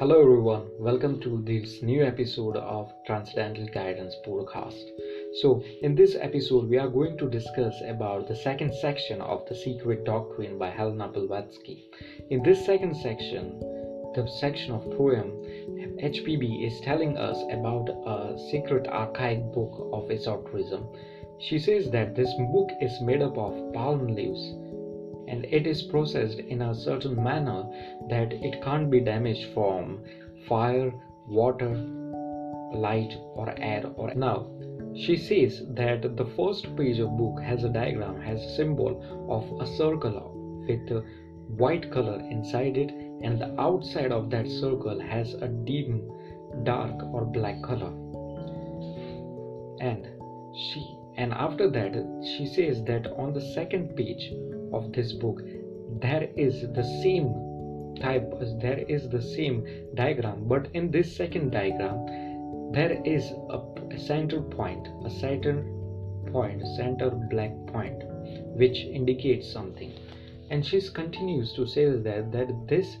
Hello everyone, welcome to this new episode of Transcendental Guidance podcast. So, in this episode, we are going to discuss about the second section of the Secret Doctrine by Helena Blavatsky. In this second section, the section of Proem, HPB is telling us about a secret archaic book of esotericism. She says that this book is made up of palm leaves and it is processed in a certain manner that it can't be damaged from fire, water, light, or air. Or now, she says that the first page of book has a diagram, has a symbol of a circle with a white color inside it, and the outside of that circle has a dim, dark, or black color. And she and after that she says that on the second page of this book there is the same type there is the same diagram. But in this second diagram there is a, a center point a center point a center black point which indicates something. And she continues to say that that this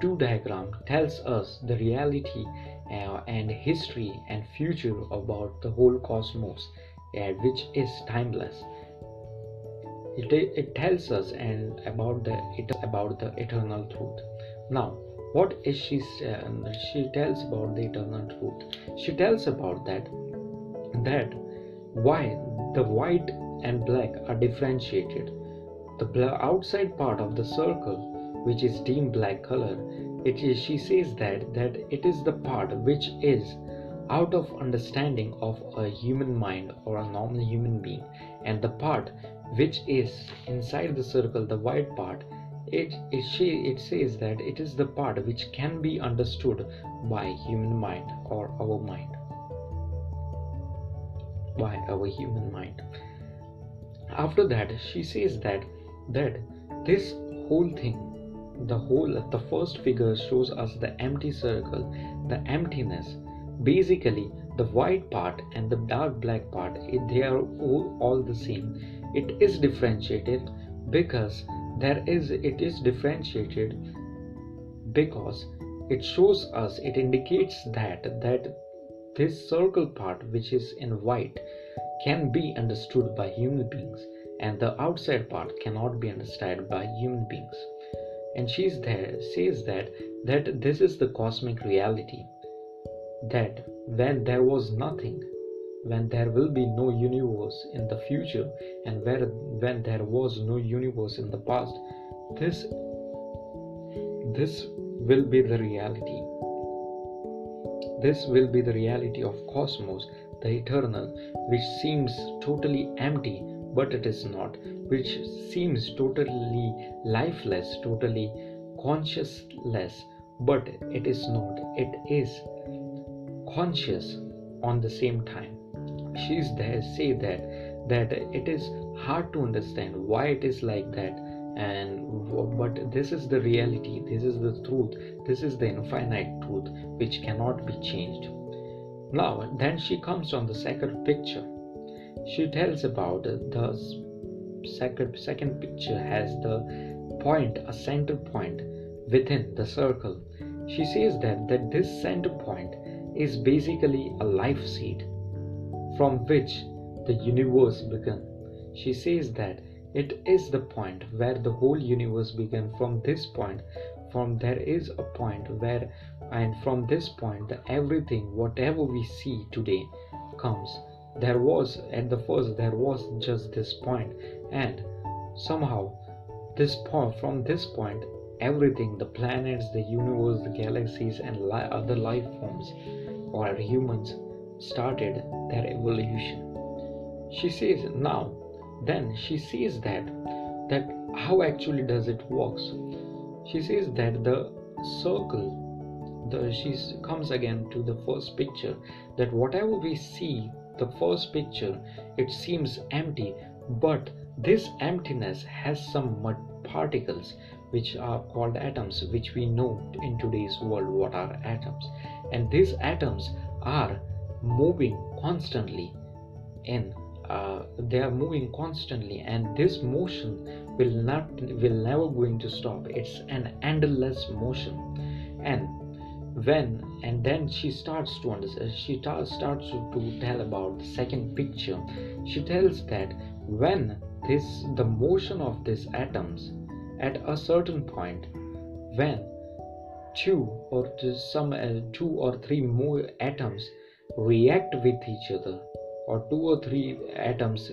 two diagram tells us the reality uh, and history and future about the whole cosmos uh, which is timeless it, it tells us and about the it about the eternal truth. Now what is she uh, she tells about the eternal truth? She tells about that that why the white and black are differentiated. The outside part of the circle which is dim black color it is she says that that it is the part which is out of understanding of a human mind or a normal human being. And the part which is inside the circle the white part it, it, it says that it is the part which can be understood by human mind or our mind. By our human mind. After that she says that that this whole thing the whole the first figure shows us the empty circle the emptiness. Basically the white part and the dark black part they are all, the same. It is differentiated because there is it is differentiated because it shows us it indicates that that this circle part which is in white can be understood by human beings and the outside part cannot be understood by human beings. And she's there says that that this is the cosmic reality that when there was nothing when there will be no universe in the future and where when there was no universe in the past this this will be the reality. This will be the reality of cosmos the eternal which seems totally empty but it is not which seems totally lifeless totally consciousless but it is not. It is conscious on the same time. She's there say that that it is hard to understand why it is like that and but this is the reality this is the truth this is the infinite truth which cannot be changed. Now then she comes on the second picture. She tells about the second second picture has the point a center point within the circle. She says that that this center point is basically a life seed from which the universe began. She says that it is the point where the whole universe began. From this point, from there is a point where, and from this point, the everything, whatever we see today, comes. There was at the first, there was just this point, and somehow, this point, from this point, everything, the planets, the universe, the galaxies, and li- other life forms, or humans, started their evolution. She says now, then she says that that how actually does it works? She says that the circle, the she comes again to the first picture that whatever we see, the first picture, it seems empty, but this emptiness has some mud particles which are called atoms which we know in today's world what are atoms. And these atoms are moving constantly in uh, they are moving constantly and this motion will not will never going to stop. It's an endless motion. And when and then she starts to understand she ta- starts to, to tell about the second picture. She tells that when this the motion of these atoms at a certain point when two or some uh, two or three more atoms react with each other or two or three atoms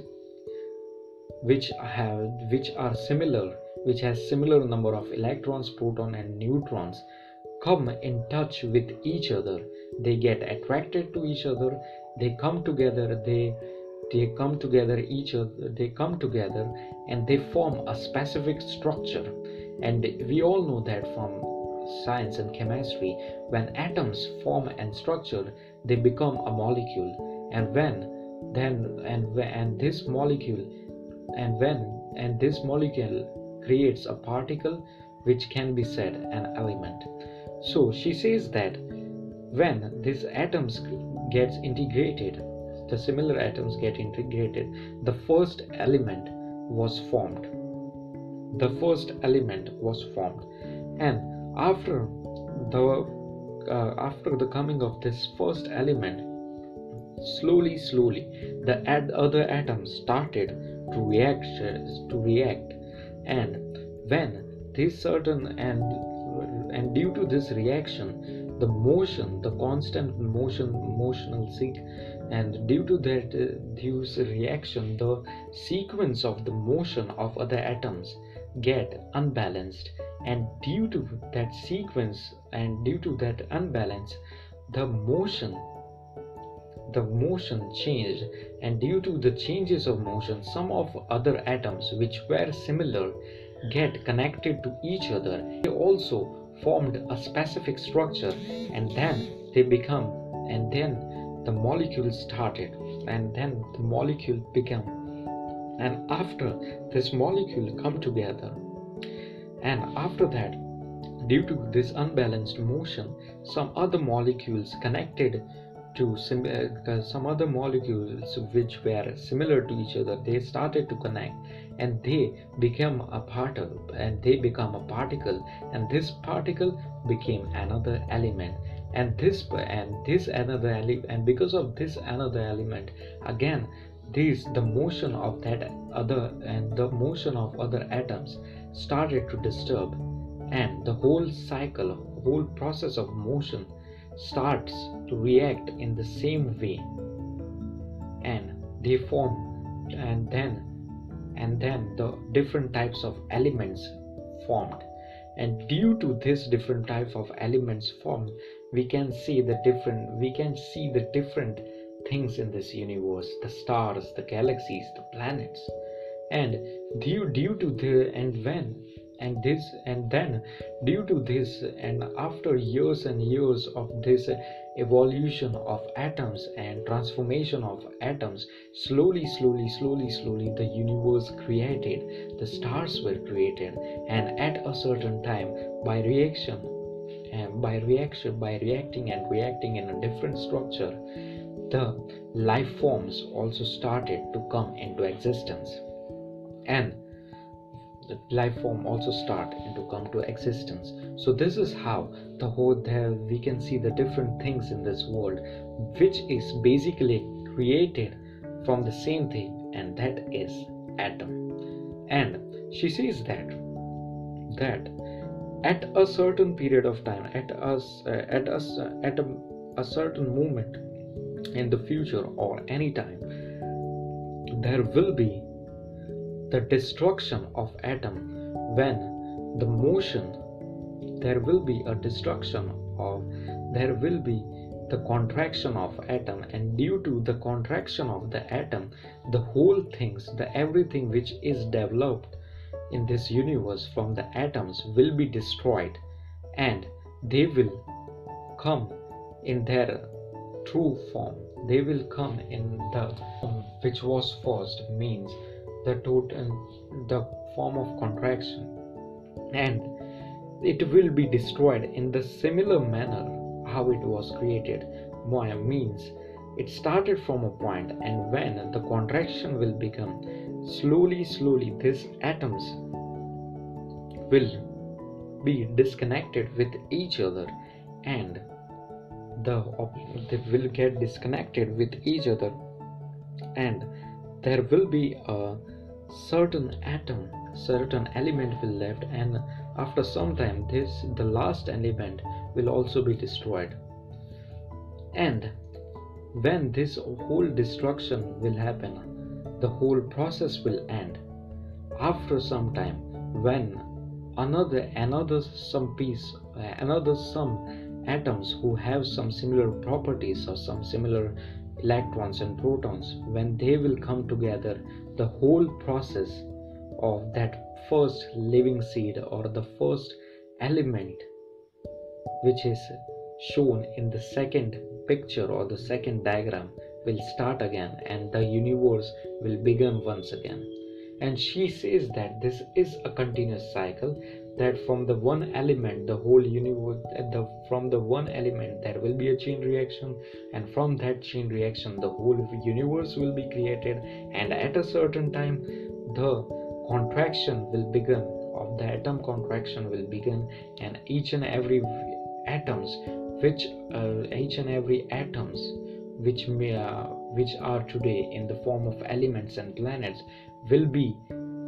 which have which are similar which has similar number of electrons proton and neutrons come in touch with each other. They get attracted to each other. They come together. They they come together each other they come together and they form a specific structure. And we all know that from science and chemistry when atoms form and structure they become a molecule. And when then and and this molecule and when and this molecule creates a particle which can be said an element. So she says that when these atoms gets integrated, the similar atoms get integrated, the first element was formed. The first element was formed, and after the uh, after the coming of this first element, slowly, slowly, the ad- other atoms started to react to react, and when this certain and and due to this reaction the motion the constant motion motional seek and due to that uh, this reaction the sequence of the motion of other atoms get unbalanced. And due to that sequence and due to that unbalance the motion the motion changed. And due to the changes of motion some of other atoms which were similar get connected to each other. They also formed a specific structure and then they become and then the molecule started and then the molecule became and after this molecule come together and after that due to this unbalanced motion some other molecules connected to sim- uh, some other molecules which were similar to each other they started to connect and they become a particle and they become a particle and this particle became another element. And this and this another element and because of this another element again this the motion of that other and the motion of other atoms started to disturb and the whole cycle whole process of motion starts to react in the same way. And they form and then and then the different types of elements formed. And due to this different type of elements formed we can see the different we can see the different things in this universe the stars the galaxies the planets. And due due to the and when and this and then due to this and after years and years of this evolution of atoms and transformation of atoms slowly slowly slowly slowly the universe created the stars were created and at a certain time by reaction and by reaction by reacting and reacting in a different structure the life forms also started to come into existence. And the life form also start and to come to existence. So this is how the whole there we can see the different things in this world which is basically created from the same thing and that is atom and she says that that at a certain period of time at us uh, at us uh, at a, a certain moment in the future or any time there will be the destruction of atom when the motion there will be a destruction of there will be the contraction of atom and due to the contraction of the atom the whole things the everything which is developed in this universe from the atoms will be destroyed and they will come in their true form. They will come in the form which was first means the total the form of contraction. And it will be destroyed in the similar manner how it was created. By means it started from a point and when the contraction will become slowly slowly these atoms will be disconnected with each other and the they will get disconnected with each other. And there will be a certain atom certain element will left and after some time this the last element will also be destroyed. And when this whole destruction will happen the whole process will end. After some time when another another some piece another some atoms who have some similar properties or some similar electrons and protons when they will come together the whole process of that first living seed or the first element which is shown in the second picture or the second diagram will start again and the universe will begin once again. And she says that this is a continuous cycle that from the one element the whole universe the from the one element there will be a chain reaction and from that chain reaction the whole universe will be created and at a certain time the contraction will begin of the atom contraction will begin and each and every atoms which uh, each and every atoms which may uh, which are today in the form of elements and planets will be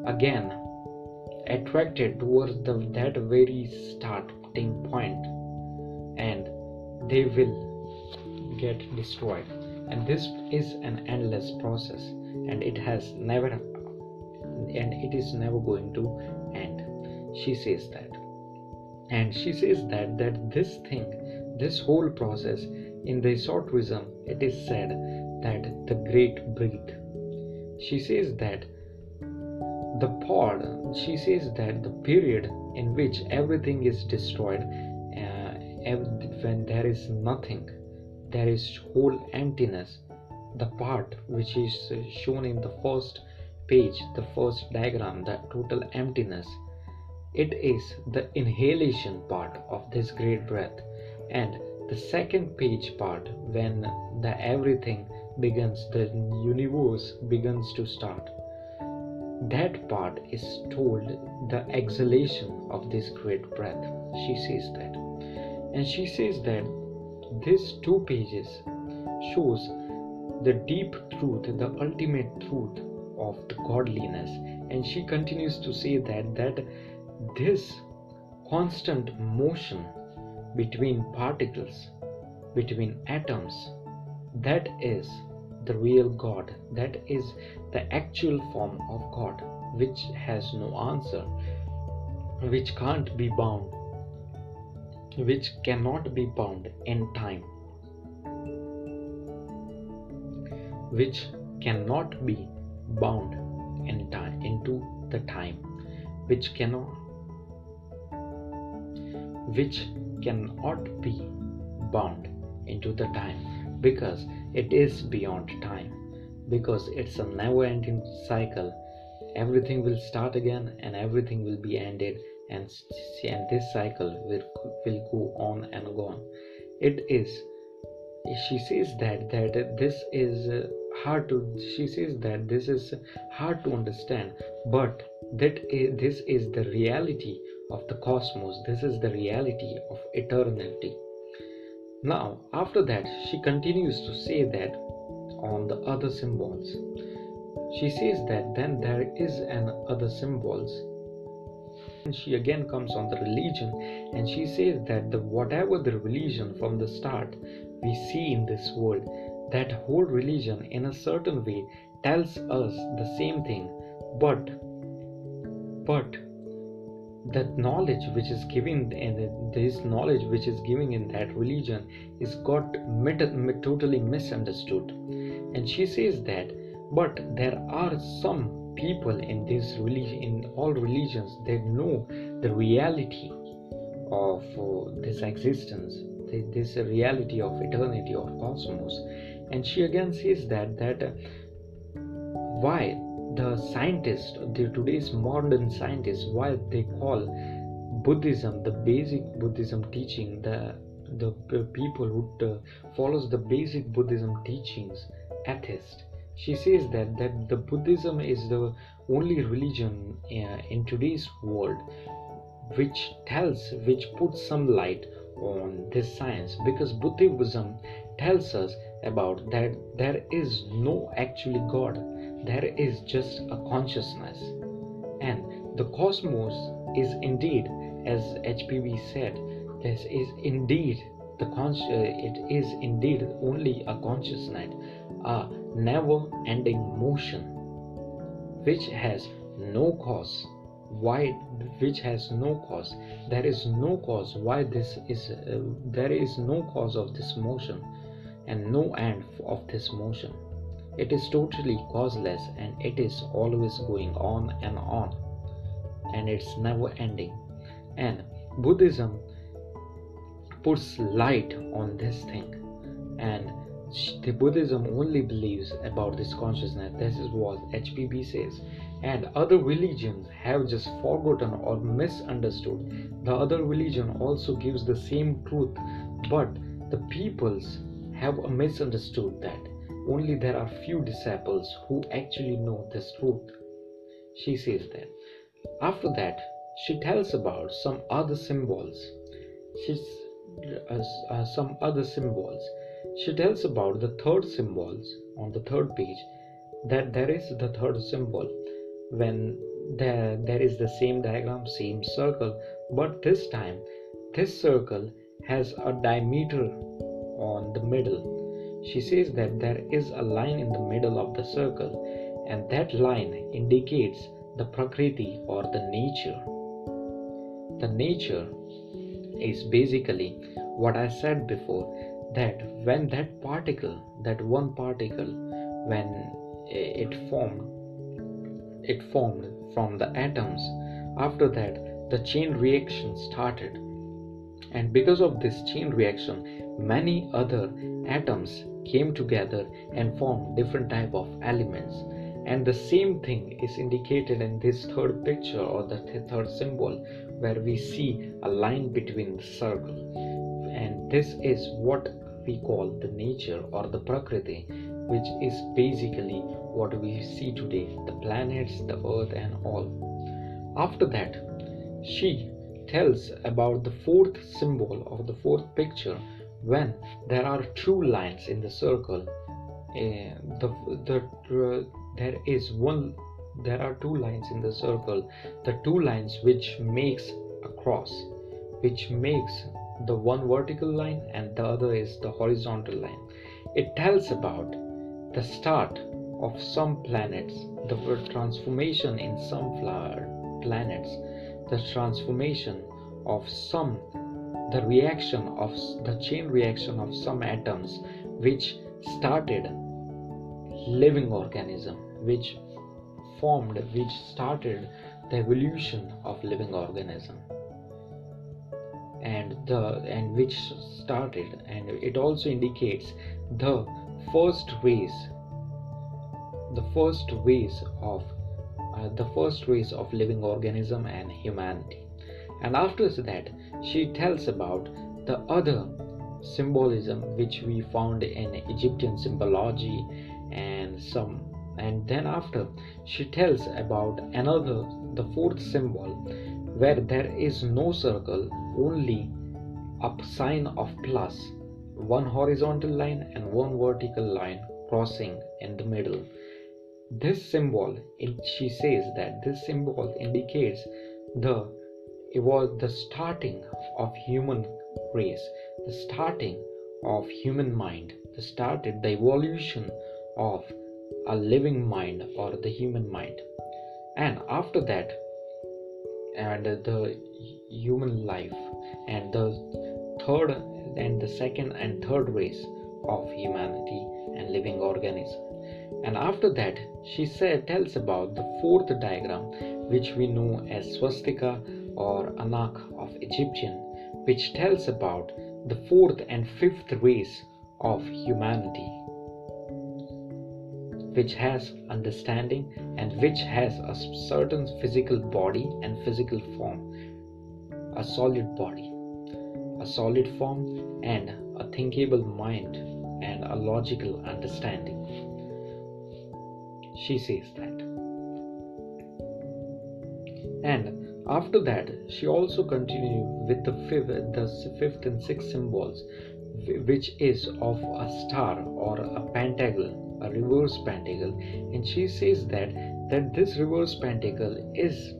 again attracted towards the, that very starting point and they will get destroyed. And this is an endless process and it has never and it is never going to end. She says that. And she says that that this thing this whole process in the esotericism it is said that the great breath she says that the pod she says that the period in which everything is destroyed uh, when there is nothing there is whole emptiness. The part which is shown in the first page the first diagram the total emptiness it is the inhalation part of this great breath. And the second page part when the everything begins the universe begins to start that part is told the exhalation of this great breath. She says that. And she says that these two pages shows the deep truth, the ultimate truth of the godliness. And she continues to say that that this constant motion between particles, between atoms, that is the real God, that is the actual form of God, which has no answer, which can't be bound, which cannot be bound in time, which cannot be bound in time into the time, which cannot which cannot be bound into the time because it is beyond time because it's a never ending cycle. Everything will start again and everything will be ended and, and this cycle will, will go on and on. It is she says that that this is uh, hard to she says that this is hard to understand but that is, this is the reality of the cosmos. This is the reality of eternity. Now, after that, she continues to say that on the other symbols. She says that then there is an other symbols. And she again comes on the religion and she says that the whatever the religion from the start we see in this world, that whole religion in a certain way tells us the same thing, but but that knowledge which is given and this knowledge which is given in that religion is got totally misunderstood. And she says that but there are some people in this religion in all religions they know the reality of uh, this existence this reality of eternity of cosmos. And she again says that that uh, why the scientists, the today's modern scientists, why they call Buddhism the basic Buddhism teaching, the the people who uh, follows the basic Buddhism teachings, atheist. She says that that the Buddhism is the only religion uh, in today's world which tells, which puts some light on this science because Buddhism tells us about that there is no actually God, there is just a consciousness. And the cosmos is indeed, as HPB said, this is indeed the conscious, it is indeed only a consciousness, a never ending motion which has no cause. Why which has no cause? There is no cause why this is uh, there is no cause of this motion and no end of this motion it is totally causeless and it is always going on and on. And it's never ending. And buddhism puts light on this thing. And the buddhism only believes about this consciousness. This is what hpb says. And other religions have just forgotten or misunderstood. The other religion also gives the same truth, but the peoples have misunderstood that. Only there are few disciples who actually know this truth. She says that. After that, she tells about some other symbols. She's uh, uh, some other symbols. She tells about the third symbols on the third page that there is the third symbol when there, there is the same diagram same circle but this time this circle has a diameter on the middle she says that there is a line in the middle of the circle and that line indicates the prakriti or the nature the nature is basically what i said before that when that particle that one particle when it formed it formed from the atoms. After that, the chain reaction started. And because of this chain reaction, many other atoms came together and formed different type of elements. And the same thing is indicated in this third picture or the th- third symbol where we see a line between the circle. And this is what we call the nature or the prakriti which is basically what we see today the planets, the earth, and all. After that, she tells about the fourth symbol of the fourth picture when there are two lines in the circle. Uh, the, the, uh, there is one there are two lines in the circle. The two lines which makes a cross which makes the one vertical line and the other is the horizontal line. It tells about the start of some planets, the transformation in some flower planets, the transformation of some, the reaction of the chain reaction of some atoms which started living organism, which formed, which started the evolution of living organism. And the and which started and it also indicates the first ways the first ways of uh, the first ways of living organism and humanity and after that she tells about the other symbolism which we found in egyptian symbology and some and then after she tells about another the fourth symbol where there is no circle only a sign of plus one horizontal line and one vertical line crossing in the middle. This symbol, she says that this symbol indicates the it was the starting of human race, the starting of human mind, the started the evolution of a living mind or the human mind. And after that, and the human life, and the third and the second and third race of humanity and living organism. And after that, she said, tells about the fourth diagram, which we know as swastika or Ankh of Egyptian, which tells about the fourth and fifth race of humanity, which has understanding and which has a certain physical body and physical form, a solid body a solid form, and a thinkable mind and a logical understanding. She says that. and after that she also continued with the fifth, the fifth and sixth symbols which is of a star or a pentacle a reverse pentacle and she says that that this reverse pentacle is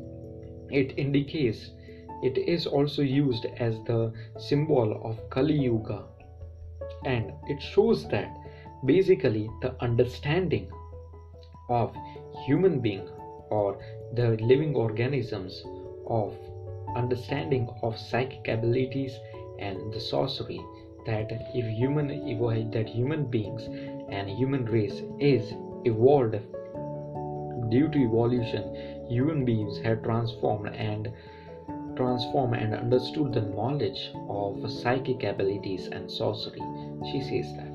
it indicates it is also used as the symbol of kali yuga and it shows that basically the understanding of human being or the living organisms of understanding of psychic abilities and the sorcery that if human that human beings and human race is evolved due to evolution human beings have transformed and transformed and understood the knowledge of psychic abilities and sorcery. She says that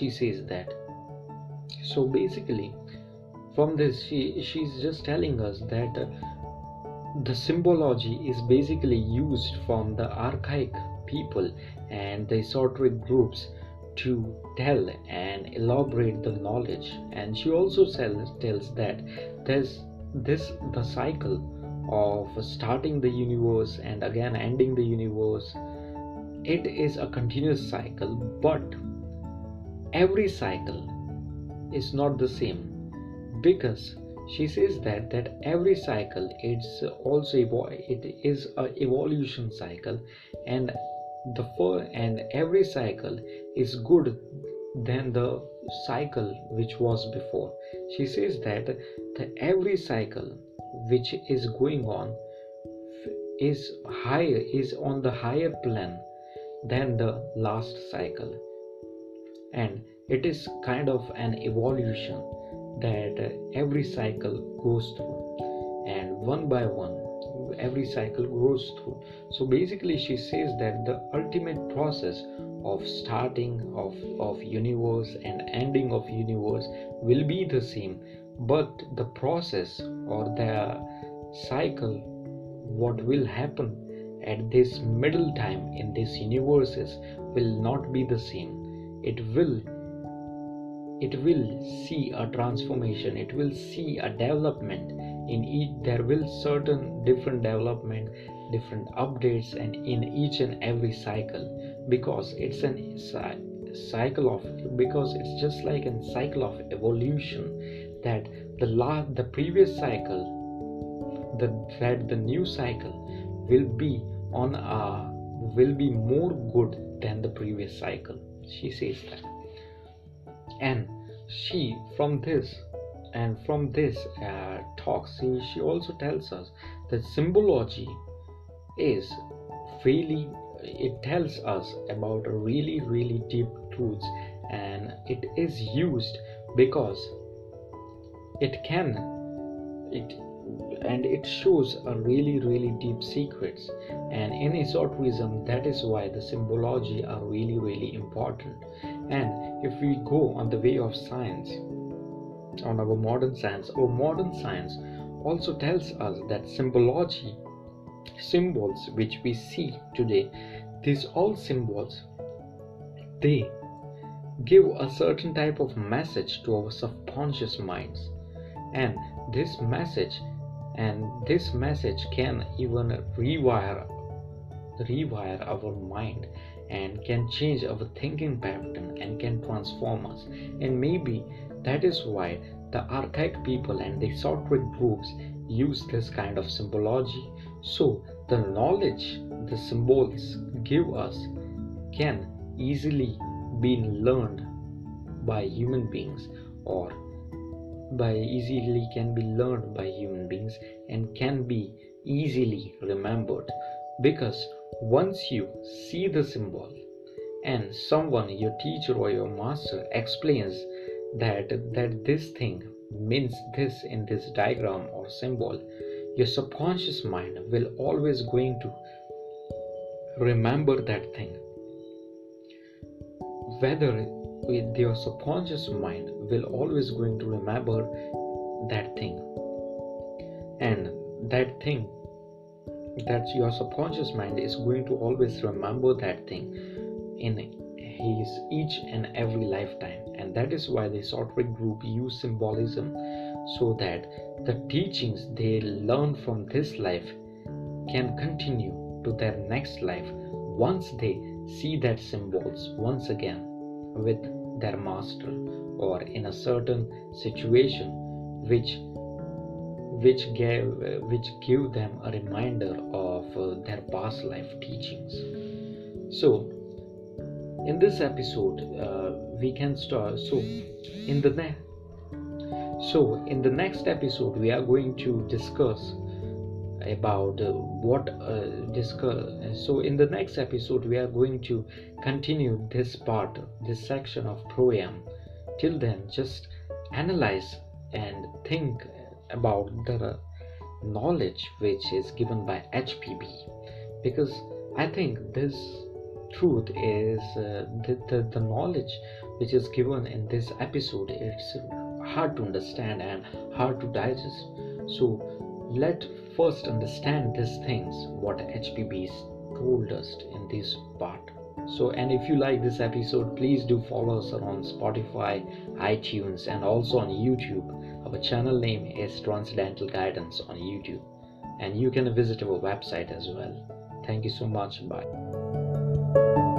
she says that. So basically from this she she's just telling us that uh, the symbology is basically used from the archaic people and the esoteric groups to tell and elaborate the knowledge. And she also tells, tells that there's this the cycle of starting the universe and again ending the universe it is a continuous cycle but every cycle is not the same because she says that that every cycle it's also it is a evolution cycle and the fur and every cycle is good than the cycle which was before. She says that the every cycle which is going on is higher is on the higher plan than the last cycle and it is kind of an evolution that every cycle goes through. And one by one every cycle goes through. So basically she says that the ultimate process of starting of, of universe and ending of universe will be the same. But the process or the cycle what will happen at this middle time in this universes will not be the same it will it will see a transformation. It will see a development. In each there will certain different development different updates and in each and every cycle. Because it's an cycle of because it's just like a cycle of evolution that the last the previous cycle the that the new cycle will be on a will be more good than the previous cycle she says that. And she from this and from this uh, talk she, she also tells us that symbology is really it tells us about really really deep truths and it is used because it can it and it shows a really really deep secrets. And in esotericism that is why the symbology are really really important. And if we go on the way of science on our modern science our modern science also tells us that symbology symbols which we see today these all symbols they give a certain type of message to our subconscious minds. And this message and this message can even rewire rewire our mind and can change our thinking pattern and can transform us. And maybe that is why the archaic people and the esoteric groups use this kind of symbology. So the knowledge the symbols give us can easily be learned by human beings or by easily can be learned by human beings and can be easily remembered. Because once you see the symbol and someone your teacher or your master explains that that this thing means this in this diagram or symbol your subconscious mind will always going to remember that thing. Whether with your subconscious mind will always going to remember that thing. And that thing that your subconscious mind is going to always remember that thing in his each and every lifetime. And that is why the Esoteric group use symbolism so that the teachings they learn from this life can continue to their next life once they see that symbols once again with their master or in a certain situation which which gave which give them a reminder of uh, their past life teachings. So in this episode uh, we can start so in the ne- so in the next episode we are going to discuss about uh, what uh, discuss so in the next episode we are going to continue this part this section of Proem till then just analyze and think about the knowledge which is given by hpb because i think this truth is uh, the, the, the knowledge which is given in this episode it's hard to understand and hard to digest. So let first understand these things what hpb told us in this part so and if you like this episode please do follow us on spotify itunes and also on youtube. Our channel name is transcendental guidance on youtube. And you can visit our website as well. Thank you so much bye